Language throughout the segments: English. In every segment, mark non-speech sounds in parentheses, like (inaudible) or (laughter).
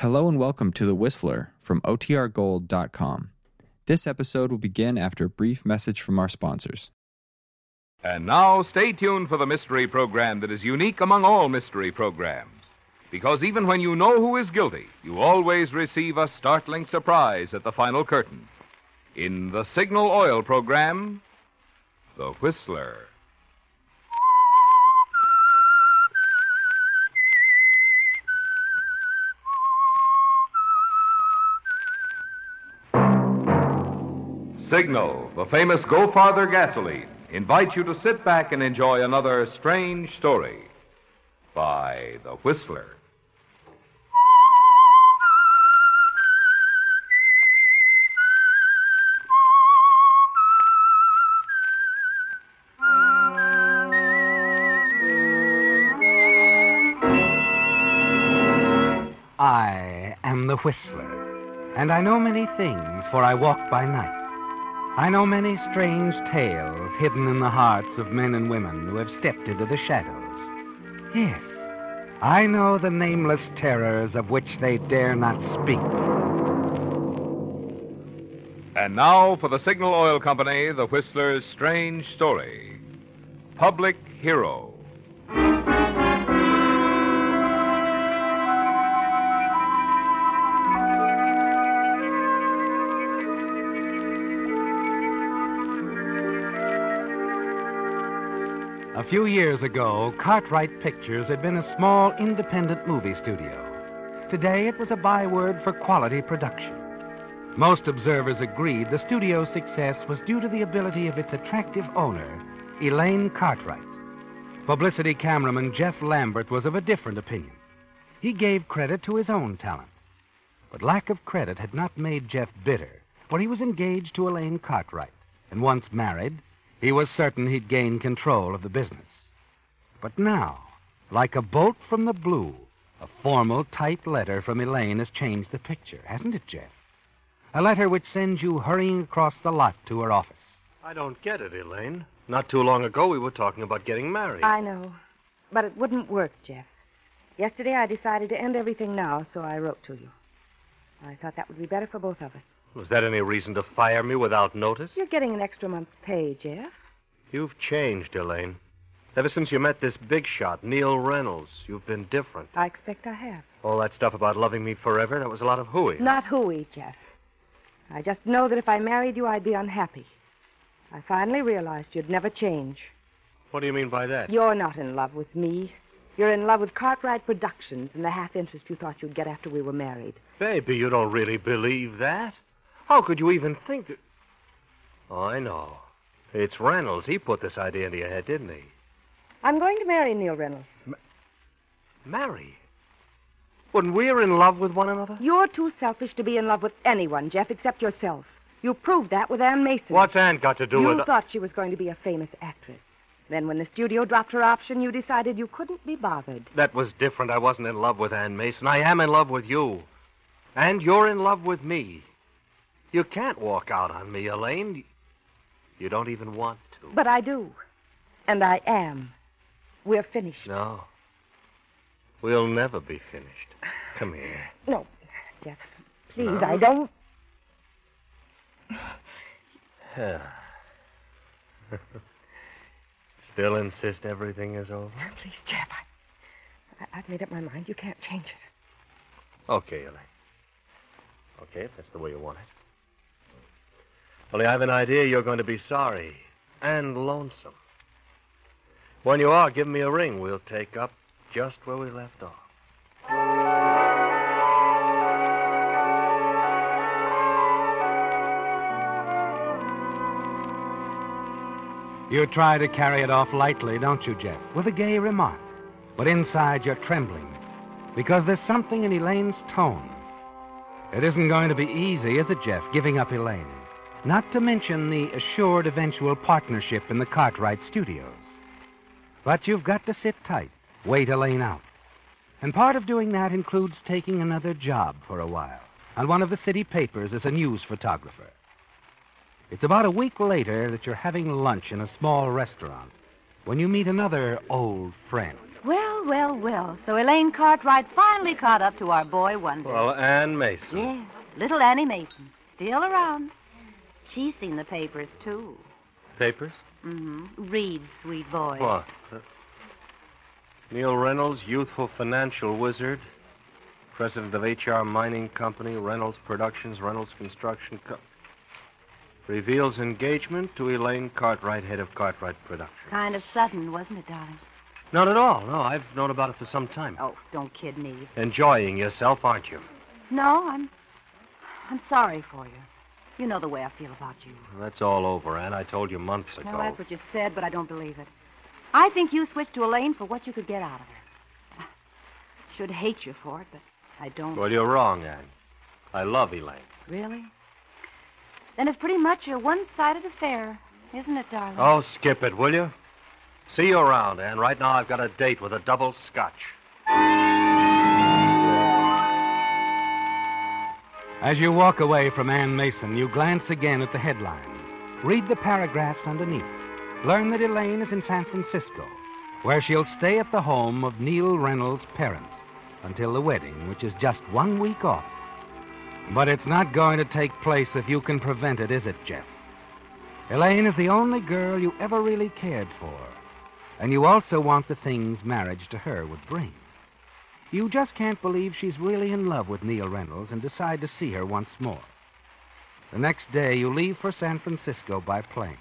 Hello and welcome to The Whistler from OTRGold.com. This episode will begin after a brief message from our sponsors. And now, stay tuned for the mystery program that is unique among all mystery programs. Because even when you know who is guilty, you always receive a startling surprise at the final curtain. In the Signal Oil program, The Whistler. Signal, the famous Go Farther gasoline, invites you to sit back and enjoy another strange story by The Whistler. I am the Whistler, and I know many things, for I walk by night. I know many strange tales hidden in the hearts of men and women who have stepped into the shadows. Yes, I know the nameless terrors of which they dare not speak. And now for the Signal Oil Company, The Whistler's strange story Public Hero. Few years ago, Cartwright Pictures had been a small independent movie studio. Today, it was a byword for quality production. Most observers agreed the studio's success was due to the ability of its attractive owner, Elaine Cartwright. Publicity cameraman Jeff Lambert was of a different opinion. He gave credit to his own talent. But lack of credit had not made Jeff bitter, for he was engaged to Elaine Cartwright, and once married, he was certain he'd gain control of the business. But now, like a bolt from the blue, a formal, typed letter from Elaine has changed the picture, hasn't it, Jeff? A letter which sends you hurrying across the lot to her office. I don't get it, Elaine. Not too long ago, we were talking about getting married. I know. But it wouldn't work, Jeff. Yesterday I decided to end everything now, so I wrote to you. I thought that would be better for both of us. Was that any reason to fire me without notice? You're getting an extra month's pay, Jeff. You've changed, Elaine. Ever since you met this big shot, Neil Reynolds, you've been different. I expect I have. All that stuff about loving me forever, that was a lot of hooey. Not hooey, Jeff. I just know that if I married you, I'd be unhappy. I finally realized you'd never change. What do you mean by that? You're not in love with me. You're in love with Cartwright Productions and the half interest you thought you'd get after we were married. Baby, you don't really believe that? How could you even think that... Oh, I know. It's Reynolds. He put this idea into your head, didn't he? I'm going to marry Neil Reynolds. Marry? When we're in love with one another? You're too selfish to be in love with anyone, Jeff, except yourself. You proved that with Ann Mason. What's Ann got to do you with it? You thought she was going to be a famous actress. Then, when the studio dropped her option, you decided you couldn't be bothered. That was different. I wasn't in love with Ann Mason. I am in love with you. And you're in love with me. You can't walk out on me, Elaine. You don't even want to. But I do. And I am. We're finished. No. We'll never be finished. Come here. No, Jeff. Please, No? I don't. (sighs) Still insist everything is over? Please, Jeff. I, I, I've made up my mind. You can't change it. Okay, Elaine. Okay, if that's the way you want it. Only I've an idea you're going to be sorry and lonesome. When you are, give me a ring. We'll take up just where we left off. You try to carry it off lightly, don't you, Jeff? With a gay remark. But inside you're trembling. Because there's something in Elaine's tone. It isn't going to be easy, is it, Jeff, giving up Elaine? Not to mention the assured eventual partnership in the Cartwright studios. But you've got to sit tight, wait Elaine out. And part of doing that includes taking another job for a while on one of the city papers as a news photographer. It's about a week later that you're having lunch in a small restaurant when you meet another old friend. Well, well, well. So Elaine Cartwright finally caught up to our boy Wonder. Well, Ann Mason. Yes, little Annie Mason. Still around. She's seen the papers, too. Papers? Mm-hmm. Read, sweet boy. What? Uh, Neil Reynolds, youthful financial wizard, president of HR Mining Company, Reynolds Productions, Reynolds Construction Co- reveals engagement to Elaine Cartwright, head of Cartwright Productions. Kind of sudden, wasn't it, darling? Not at all. No, I've known about it for some time. Oh, don't kid me. Enjoying yourself, aren't you? No, I'm. I'm sorry for you. You know the way I feel about you. That's all over, Ann. I told you months ago. No, that's what you said, but I don't believe it. I think you switched to Elaine for what you could get out of her. I (sighs) Should hate you for it, but I don't. Well, you're wrong, Ann. I love Elaine. Really? Then it's pretty much a one-sided affair, isn't it, darling? Oh, skip it, will you? See you around, Ann. Right now, I've got a date with a double scotch. As you walk away from Ann Mason, you glance again at the headlines. Read the paragraphs underneath. Learn that Elaine is in San Francisco, where she'll stay at the home of Neil Reynolds' parents until the wedding, which is just one week off. But it's not going to take place if you can prevent it, is it, Jeff? Elaine is the only girl you ever really cared for, and you also want the things marriage to her would bring. You just can't believe she's really in love with Neil Reynolds and decide to see her once more. The next day, you leave for San Francisco by plane.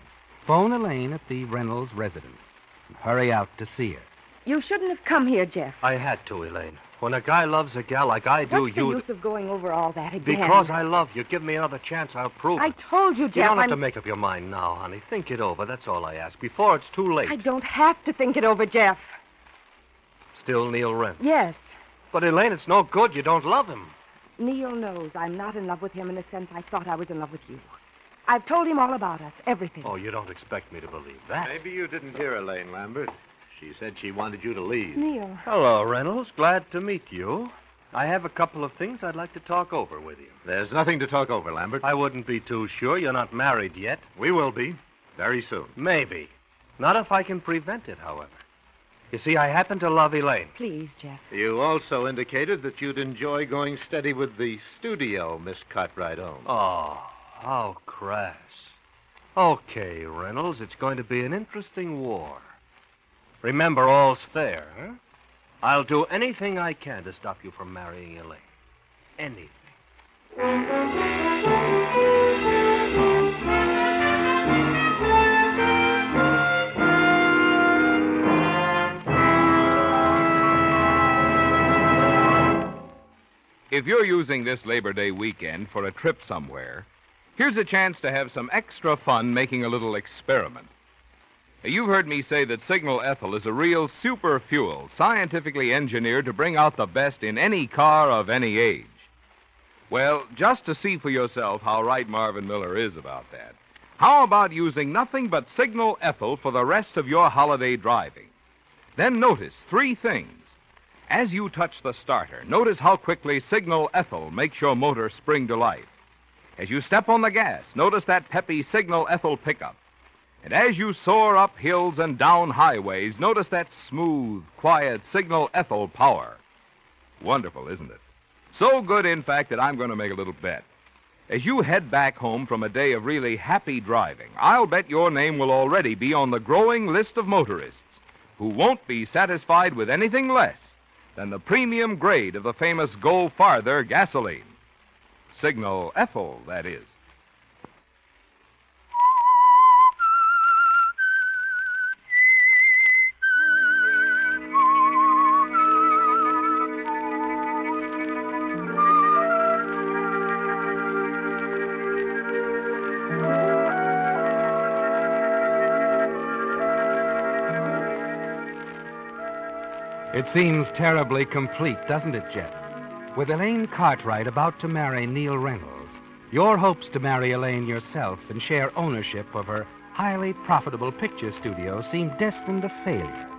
Phone Elaine at the Reynolds residence. And hurry out to see her. You shouldn't have come here, Jeff. I had to, Elaine. When a guy loves a gal like I do, What's the you. use of going over all that again? Because I love you. Give me another chance, I'll prove I it. told you, Jeff. you don't have I'm... to make up your mind now, honey. Think it over. That's all I ask. Before it's too late. I don't have to think it over, Jeff. Still Neil Reynolds. Yes. But Elaine, it's no good. You don't love him. Neil knows I'm not in love with him in the sense I thought I was in love with you. I've told him all about us, everything. Oh, you don't expect me to believe that. Maybe you didn't hear Elaine Lambert. She said she wanted you to leave. Neil, Hello, Reynolds. Glad to meet you. I have a couple of things I'd like to talk over with you. There's nothing to talk over, Lambert. I wouldn't be too sure. You're not married yet. We will be. Very soon. Maybe. Not if I can prevent it, however. You see, I happen to love Elaine. please, Jeff. You also indicated that you'd enjoy going steady with the studio Miss Cartwright owns. Oh, how crass. Okay, Reynolds, it's going to be an interesting war. Remember, all's fair, huh? I'll do anything I can to stop you from marrying Elaine. Anything. If you're using this Labor Day weekend for a trip somewhere, here's a chance to have some extra fun making a little experiment. You've heard me say that Signal Ethyl is a real super fuel, scientifically engineered to bring out the best in any car of any age. Well, just to see for yourself how right Marvin Miller is about that, how about using nothing but Signal Ethyl for the rest of your holiday driving? Then notice three things. As you touch the starter, notice how quickly Signal Ethyl makes your motor spring to life. As you step on the gas, notice that peppy Signal Ethyl pickup. And as you soar up hills and down highways, notice that smooth, quiet Signal Ethyl power. Wonderful, isn't it? So good, in fact, that I'm going to make a little bet. As you head back home from a day of really happy driving, I'll bet your name will already be on the growing list of motorists who won't be satisfied with anything less than the premium grade of the famous Go Farther gasoline. Signal Ethyl, that is. It seems terribly complete, doesn't it, Jeff? With Elaine Cartwright about to marry Neil Reynolds, your hopes to marry Elaine yourself and share ownership of her highly profitable picture studio seem destined to failure.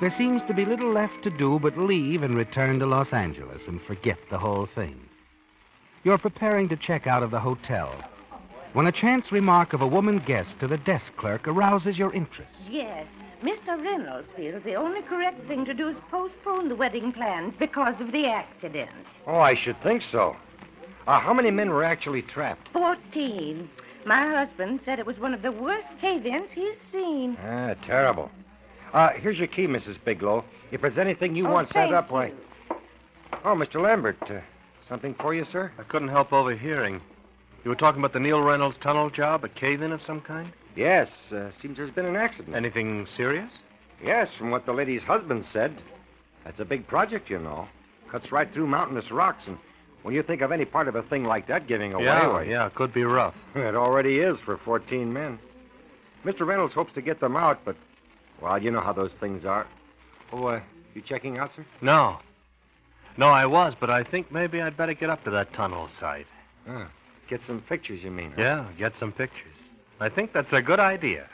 There seems to be little left to do but leave and return to Los Angeles and forget the whole thing. You're preparing to check out of the hotel when a chance remark of a woman guest to the desk clerk arouses your interest. Yes. Mr. Reynolds feels the only correct thing to do is postpone the wedding plans because of the accident. Oh, I should think so. Uh, how many men were actually trapped? Fourteen. My husband said it was one of the worst cave-ins he's seen. Ah, terrible. Uh, here's your key, Mrs. Bigelow. If there's anything you Oh, want set up, why. Oh, Mr. Lambert, uh, something for you, sir? I couldn't help overhearing. You were talking about the Neil Reynolds tunnel job, a cave-in of some kind? Yes. Uh, seems there's been an accident. Anything serious? Yes, from what the lady's husband said. That's a big project, you know. Cuts right through mountainous rocks, and when you think of any part of a thing like that giving away, yeah, why, yeah, could be rough. (laughs) it already is for 14 men. Mr. Reynolds hopes to get them out, but, well, you know how those things are. Oh, uh, you checking out, sir? No. No, I was, but I think maybe I'd better get up to that tunnel site. Ah, get some pictures, you mean? huh? Yeah, get some pictures. I think that's a good idea.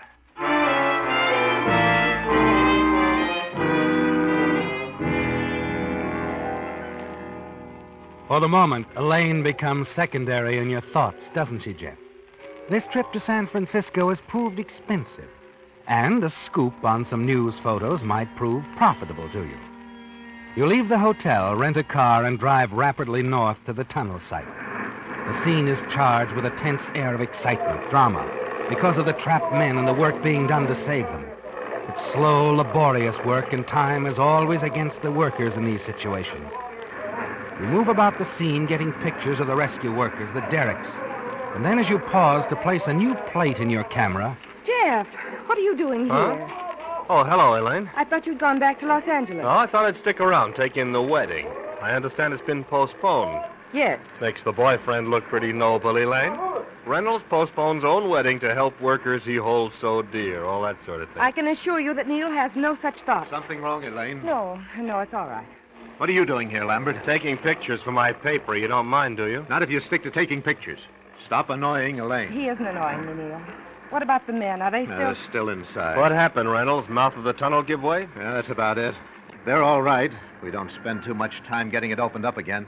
For the moment, Elaine becomes secondary in your thoughts, doesn't she, Jeff? This trip to San Francisco has proved expensive, and a scoop on some news photos might prove profitable to you. You leave the hotel, rent a car, and drive rapidly north to the tunnel site. The scene is charged with a tense air of excitement, drama, because of the trapped men and the work being done to save them. It's slow, laborious work, and time is always against the workers in these situations. You move about the scene getting pictures of the rescue workers, the derricks. And then as you pause to place a new plate in your camera, Jeff, what are you doing here? Huh? here? Oh, hello, Elaine. I thought you'd gone back to Los Angeles. Oh, I thought I'd stick around, take in the wedding. I understand it's been postponed. Yes. Makes the boyfriend look pretty noble, Elaine. Reynolds postpones own wedding to help workers he holds so dear, all that sort of thing. I can assure you that Neil has no such thought. Something wrong, Elaine? No, no, it's all right. What are you doing here, Lambert? Taking pictures for my paper. You don't mind, do you? Not if you stick to taking pictures. Stop annoying Elaine. He isn't annoying me, Neil. What about the men? Are they still... Uh, still inside. What happened, Reynolds? Mouth of the tunnel give way? Yeah, that's about it. They're all right. We don't spend too much time getting it opened up again.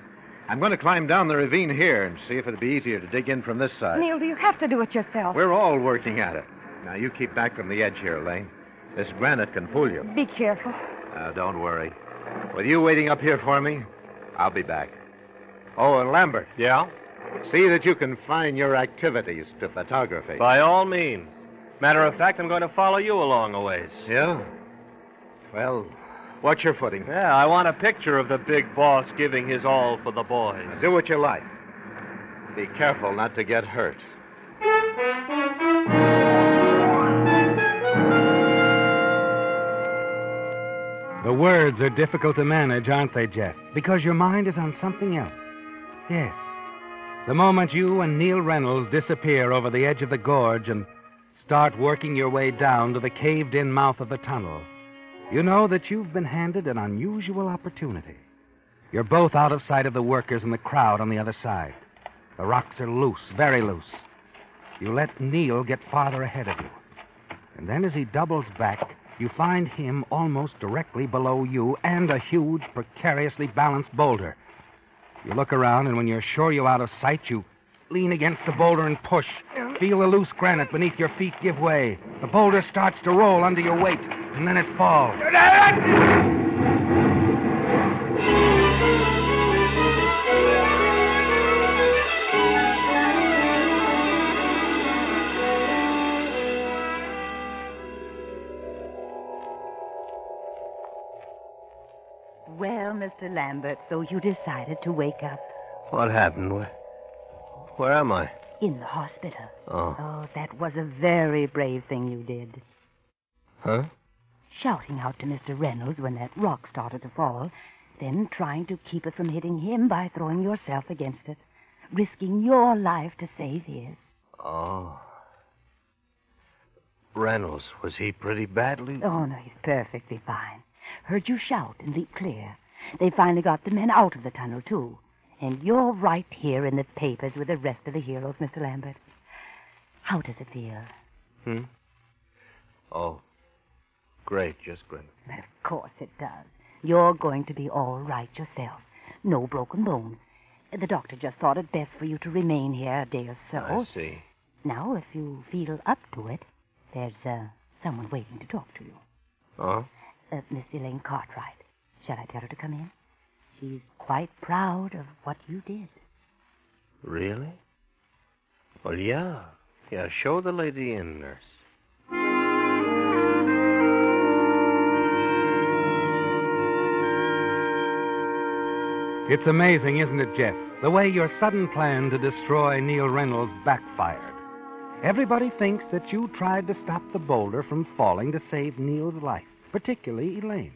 I'm going to climb down the ravine here and see if it'd be easier to dig in from this side. Neil, do you have to do it yourself? We're all working at it. Now, you keep back from the edge here, Elaine. This granite can fool you. Be careful. Now, don't worry. With you waiting up here for me, I'll be back. Oh, and Lambert, Yeah? see that you confine your activities to photography. By all means. Matter of fact, I'm going to follow you along a ways. Yeah? Well, watch your footing. Yeah, I want a picture of the big boss giving his all for the boys. Do what you like. Be careful not to get hurt. the words are difficult to manage, aren't they, Jeff? Because your mind is on something else. Yes. The moment you and Neil Reynolds disappear over the edge of the gorge and start working your way down to the caved in mouth of the tunnel, you know that you've been handed an unusual opportunity. You're both out of sight of the workers and the crowd on the other side. The rocks are loose, very loose. You let Neil get farther ahead of you. And then as he doubles back, you find him almost directly below you and a huge, precariously balanced boulder. You look around, and when you're sure you're out of sight, you lean against the boulder and push. Feel the loose granite beneath your feet give way. The boulder starts to roll under your weight, and then it falls. Well, Mr. Lambert, so you decided to wake up What happened? Where, where am I? in the hospital. Oh. Oh, that was a very brave thing you did. Huh? Shouting out to Mr. Reynolds when that rock started to fall, then trying to keep it from hitting him by throwing yourself against it, risking your life to save his. Oh. Reynolds, was he pretty badly? Oh, no, he's perfectly fine. Heard you shout and leap clear. They finally got the men out of the tunnel, too. And you're right here in the papers with the rest of the heroes, Mr. Lambert. How does it feel? Hmm? Oh. Great, just great. Of course it does. You're going to be all right yourself. No broken bones. The doctor just thought it best for you to remain here a day or so. I see. Now, if you feel up to it, there's uh, someone waiting to talk to you. Oh? Uh, Miss Elaine Cartwright. Shall I tell her to come in? She's quite proud of what you did. Really? Well, yeah. Yeah, show the lady in, nurse. It's amazing, isn't it, Jeff? The way your sudden plan to destroy Neil Reynolds backfired. Everybody thinks that you tried to stop the boulder from falling to save Neil's life, particularly Elaine.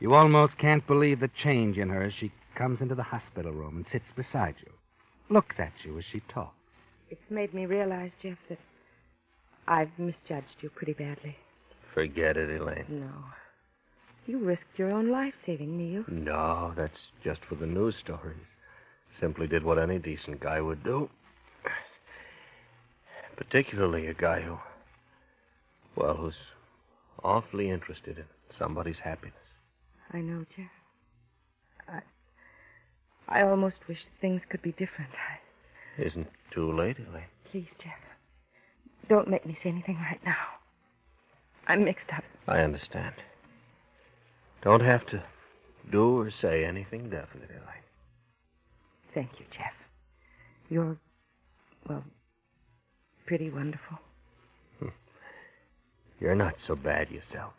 You almost can't believe the change in her as she comes into the hospital room and sits beside you, looks at you as she talks. It's made me realize, Jeff, that I've misjudged you pretty badly. Forget it, Elaine. No. You risked your own life saving Neil. No, that's just for the news stories. Simply did what any decent guy would do. Particularly a guy who, well, who's awfully interested in somebody's happiness. I know, Jeff. I, I almost wish things could be different. I, Isn't too late, Elaine. please, Jeff, don't make me say anything right now. I'm mixed up. I understand. Don't have to do or say anything definite, Elaine. Thank you, Jeff. You're, well, pretty wonderful. (laughs) You're not so bad yourself.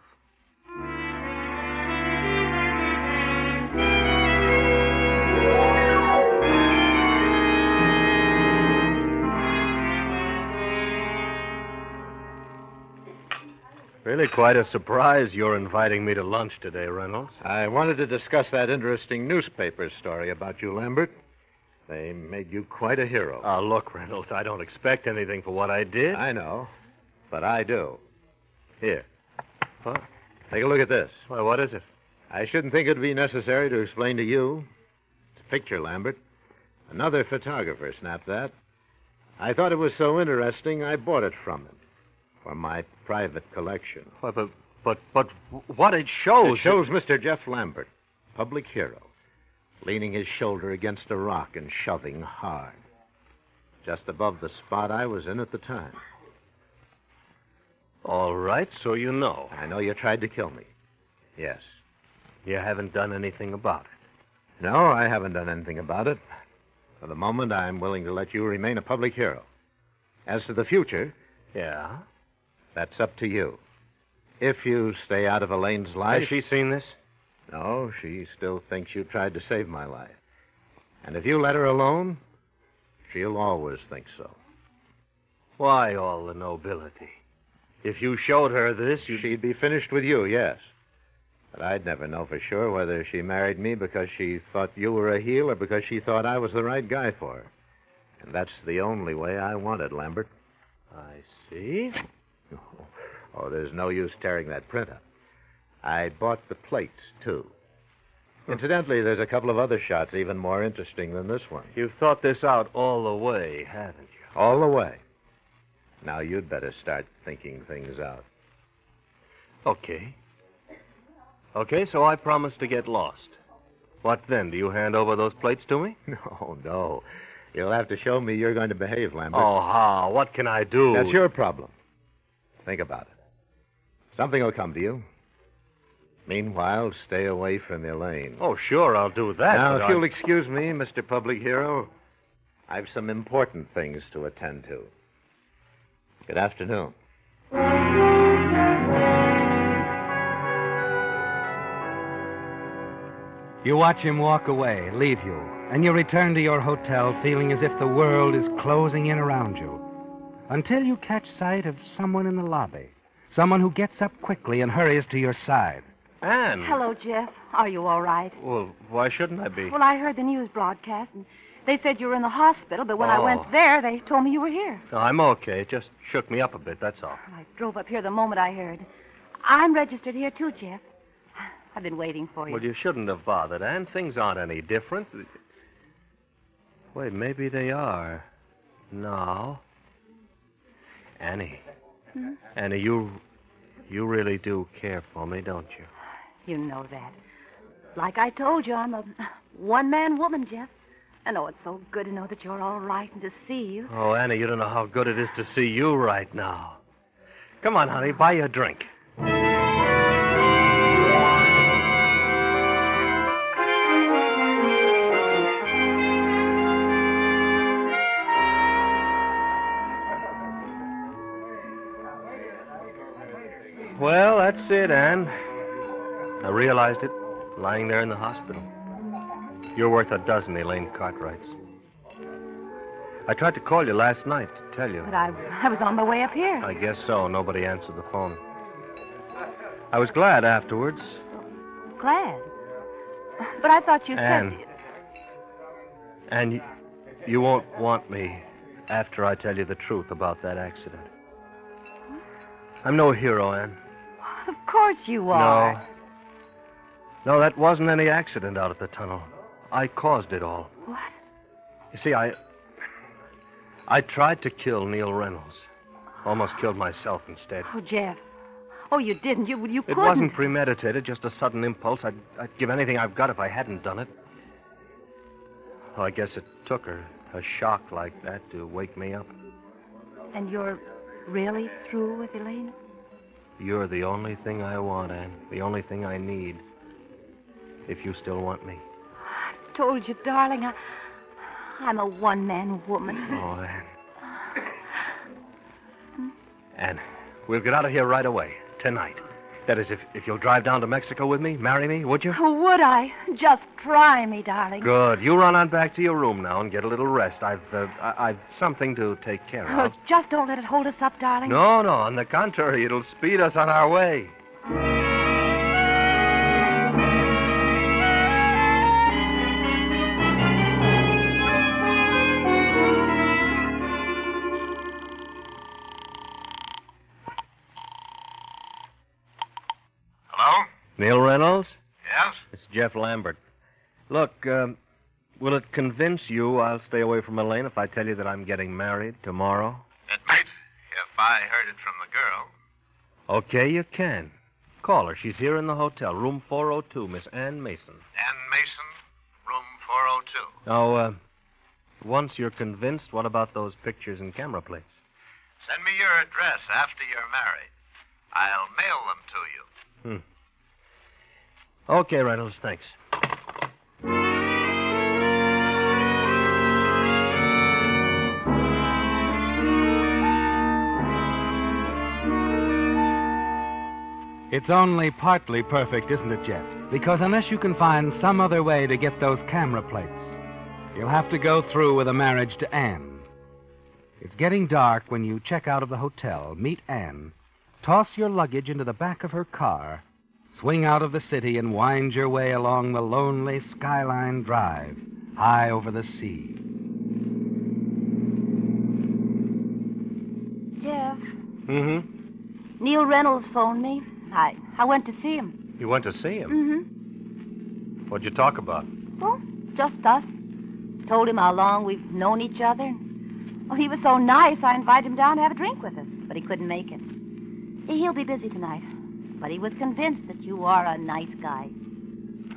Really quite a surprise you're inviting me to lunch today, Reynolds. I wanted to discuss that interesting newspaper story about you, Lambert. They made you quite a hero. Oh, look, Reynolds, I don't expect anything for what I did. I know, but I do. Here, What? take a look at this. Why, what is it? I shouldn't think it'd be necessary to explain to you. It's a picture, Lambert. Another photographer snapped that. I thought it was so interesting, I bought it from him for my private collection. Why, but, but, but what it shows. It shows Mr. Jeff Lambert, public hero, leaning his shoulder against a rock and shoving hard, just above the spot I was in at the time. All right, so you know. I know you tried to kill me. Yes. You haven't done anything about it. No, I haven't done anything about it. For the moment, I'm willing to let you remain a public hero. As to the future, Yeah? That's up to you. If you stay out of Elaine's life. Has she seen this? No, she still thinks you tried to save my life. And if you let her alone, she'll always think so. Why all the nobility? If you showed her this, you'd. She'd be finished with you, yes. But I'd never know for sure whether she married me because she thought you were a heel or because she thought I was the right guy for her. And that's the only way I want it, Lambert. I see. (laughs) Oh, there's no use tearing that print up. I bought the plates, too. Incidentally, there's a couple of other shots even more interesting than this one. You've thought this out all the way, haven't you? All the way. Now you'd better start thinking things out. Okay. Okay, so I promise to get lost. What then? Do you hand over those plates to me? (laughs) No, no. You'll have to show me you're going to behave, Lambert. Oh, how? What can I do? That's your problem. Think about it. Something will come to you. Meanwhile, stay away from Elaine. Oh, sure, I'll do that. now, if I- you'll excuse me, Mr. Public Hero, I've some important things to attend to. Good afternoon. You watch him walk away, leave you, and you return to your hotel feeling as if the world is closing in around you. Until you catch sight of someone in the lobby. Someone who gets up quickly and hurries to your side. Anne. Hello, Jeff. Are you all right? Well, why shouldn't I be? Well, I heard the news broadcast, and they said you were in the hospital, but when I Oh. went there, they told me you were here. No, I'm okay. It just shook me up a bit, that's all. I drove up here the moment I heard. I'm registered here, too, Jeff. I've been waiting for you. Well, you shouldn't have bothered, Anne. Things aren't any different. Wait, maybe they are. No. Annie. Hmm? Annie, you you really do care for me, don't you? You know that. Like I told you, I'm a one man woman, Jeff. I know it's so good to know that you're all right and to see you. Oh, Annie, you don't know how good it is to see you right now. Come on, honey, buy you a drink. Realized it lying there in the hospital. You're worth a dozen Elaine Cartwrights. I tried to call you last night to tell you. But I, I was on my way up here. I guess so. Nobody answered the phone. I was glad afterwards. Glad. But I thought you Anne. said. And you, you won't want me after I tell you the truth about that accident. I'm no hero, Anne. Of course you are. No. No, that wasn't any accident out at the tunnel. I caused it all. What? You see, I. I tried to kill Neil Reynolds. Almost killed myself instead. Oh, Jeff. Oh, you didn't. You you couldn't. It wasn't premeditated, just a sudden impulse. I'd, I'd give anything I've got if I hadn't done it. Oh, I guess it took her a shock like that to wake me up. And you're really through with Elaine? You're the only thing I want, Anne. The only thing I need. If you still want me. I told you, darling. I, I'm a one-man woman. Oh, Anne. Anne, we'll get out of here right away. Tonight. That is, if, if you'll drive down to Mexico with me, marry me, would you? Oh, would I? Just try me, darling. Good. You run on back to your room now and get a little rest. I've uh, I- I've something to take care Oh, of. just don't let it hold us up, darling. No, no. On the contrary, it'll speed us on our way. Reynolds? Yes? It's Jeff Lambert. Look, um, will it convince you I'll stay away from Elaine if I tell you that I'm getting married tomorrow? It might, if I heard it from the girl. Okay, you can. Call her. She's here in the hotel, room 402, Miss Ann Mason. Ann Mason, room 402. Now, uh, once you're convinced, what about those pictures and camera plates? Send me your address after you're married. I'll mail them to you. Okay, Reynolds, thanks. It's only partly perfect, isn't it, Jeff? Because unless you can find some other way to get those camera plates, you'll have to go through with a marriage to Anne. It's getting dark when you check out of the hotel, meet Anne, toss your luggage into the back of her car, swing out of the city, and wind your way along the lonely Skyline Drive, high over the sea. Jeff, Mm-hmm. Neil Reynolds phoned me. I, I went to see him. You went to see him? Mm-hmm. What'd you talk about? Oh, just us. Told him how long we've known each other. Well, he was so nice, I invited him down to have a drink with us, but he couldn't make it. He'll be busy tonight. But he was convinced that you are a nice guy.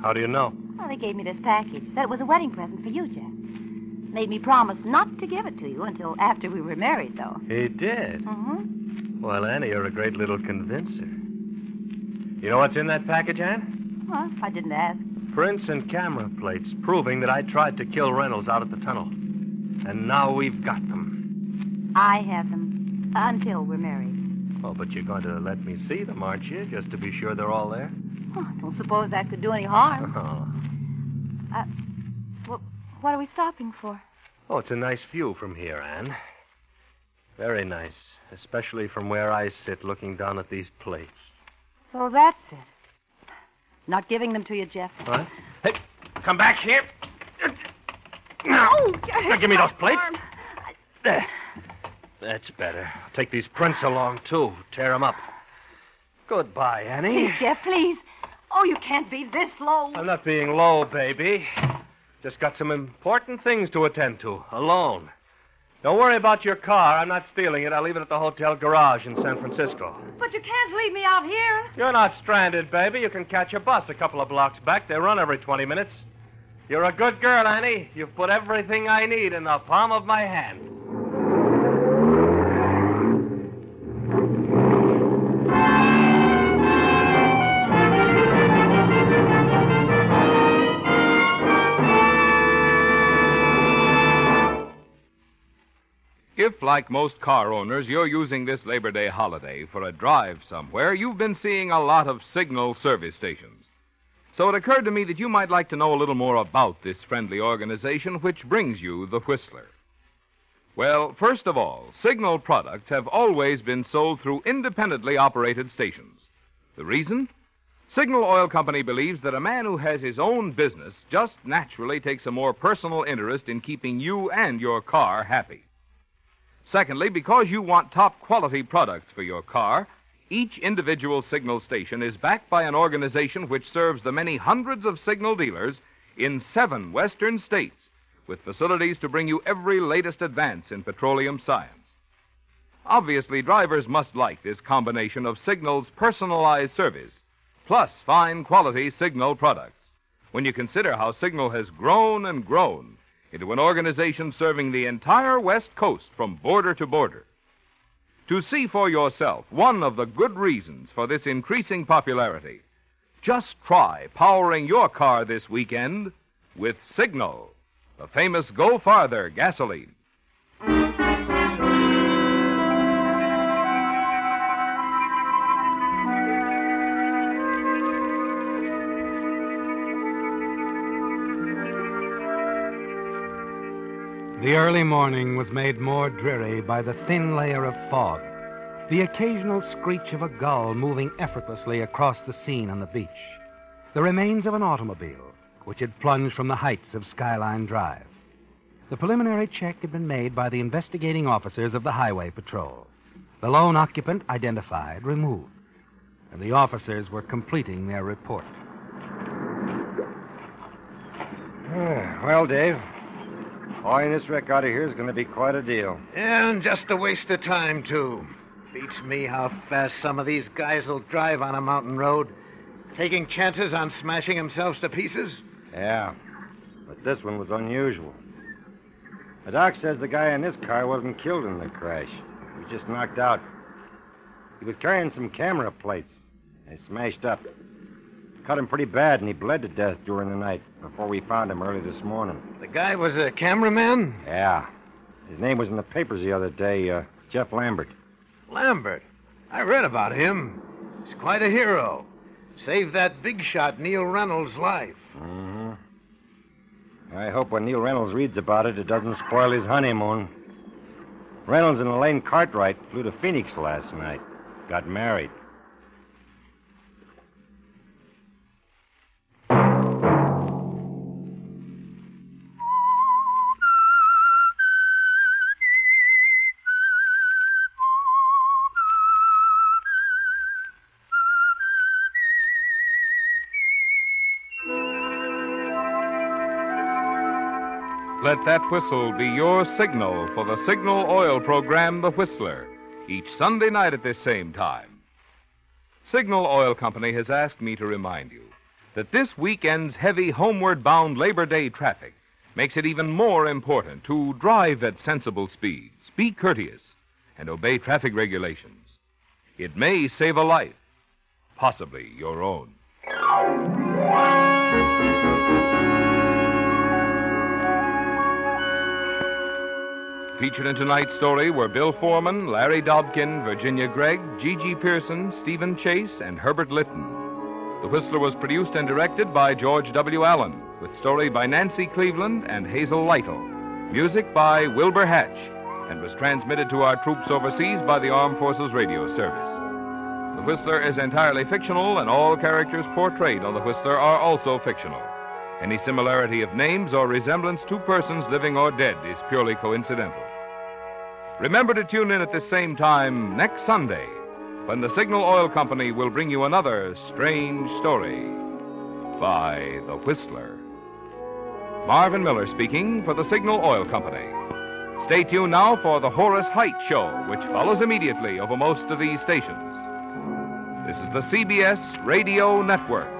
How do you know? Well, they gave me this package. Said it was a wedding present for you, Jeff. Made me promise not to give it to you until after we were married, though. He did. Mm-hmm. Well, Annie, you're a great little convincer. You know what's in that package, Anne? Well, I didn't ask. Prints and camera plates proving that I tried to kill Reynolds out at the tunnel. And now we've got them. I have them until we're married. Oh, but you're going to let me see them, aren't you? Just to be sure they're all there? Oh, I don't suppose that could do any harm. (laughs) Uh-huh. Uh, oh. Well, what are we stopping for? oh, it's a nice view from here, Anne. Very nice. Especially from where I sit looking down at these plates. So that's it. Not giving them to you, Jeff. What? Hey, come back here. Oh, Now, give me those plates. There. That's better. I'll take these prints along, too. Tear them up. Goodbye, Annie. Please, Jeff, please. Oh, you can't be this low. I'm not being low, baby. Just got some important things to attend to, alone. Don't worry about your car. I'm not stealing it. I'll leave it at the hotel garage in San Francisco. But you can't leave me out here. You're not stranded, baby. You can catch a bus a couple of blocks back. They run every 20 minutes. You're a good girl, Annie. You've put everything I need in the palm of my hand. If, like most car owners, you're using this Labor Day holiday for a drive somewhere, you've been seeing a lot of signal service stations. So it occurred to me that you might like to know a little more about this friendly organization which brings you the Whistler. Well, first of all, Signal products have always been sold through independently operated stations. The reason? Signal Oil Company believes that a man who has his own business just naturally takes a more personal interest in keeping you and your car happy. Secondly, because you want top quality products for your car, each individual signal station is backed by an organization which serves the many hundreds of signal dealers in seven western states with facilities to bring you every latest advance in petroleum science. Obviously, drivers must like this combination of Signal's personalized service plus fine quality Signal products. When you consider how Signal has grown and grown into an organization serving the entire West Coast from border to border. To see for yourself one of the good reasons for this increasing popularity, just try powering your car this weekend with Signal, the famous Go Farther gasoline. The early morning was made more dreary by the thin layer of fog, the occasional screech of a gull moving effortlessly across the scene on the beach, the remains of an automobile which had plunged from the heights of Skyline Drive. The preliminary check had been made by the investigating officers of the Highway Patrol. The lone occupant identified, removed, and the officers were completing their report. Ah, well, Dave, hauling this wreck out of here is going to be quite a deal. And just a waste of time, too. Beats me how fast some of these guys will drive on a mountain road, taking chances on smashing themselves to pieces. Yeah, but this one was unusual. The doc says the guy in this car wasn't killed in the crash. He was just knocked out. He was carrying some camera plates. They smashed up. Cut him pretty bad, and he bled to death during the night before we found him early this morning. The guy was a cameraman? Yeah. His name was in the papers the other day, uh, Jeff Lambert. Lambert? I read about him. He's quite a hero. Saved that big shot Neil Reynolds' life. Mm-hmm. I hope when Neil Reynolds reads about it, it doesn't spoil his honeymoon. Reynolds and Elaine Cartwright flew to Phoenix last night. Got married. Let that whistle be your signal for the Signal Oil program, The Whistler, each Sunday night at this same time. Signal Oil Company has asked me to remind you that this weekend's heavy homeward bound Labor Day traffic makes it even more important to drive at sensible speeds, be courteous, and obey traffic regulations. It may save a life, possibly your own. Featured in tonight's story were Bill Forman, Larry Dobkin, Virginia Gregg, GeGe Pearson, Stephen Chase, and Herbert Lytton. The Whistler was produced and directed by George W. Allen, with story by Nancy Cleveland and Hazel Lytle. Music by Wilbur Hatch, and was transmitted to our troops overseas by the Armed Forces Radio Service. The Whistler is entirely fictional, and all characters portrayed on The Whistler are also fictional. Any similarity of names or resemblance to persons living or dead is purely coincidental. Remember to tune in at the same time next Sunday when the Signal Oil Company will bring you another strange story by The Whistler. Marvin Miller speaking for the Signal Oil Company. Stay tuned now for the Horace Heidt Show, which follows immediately over most of these stations. This is the CBS Radio Network.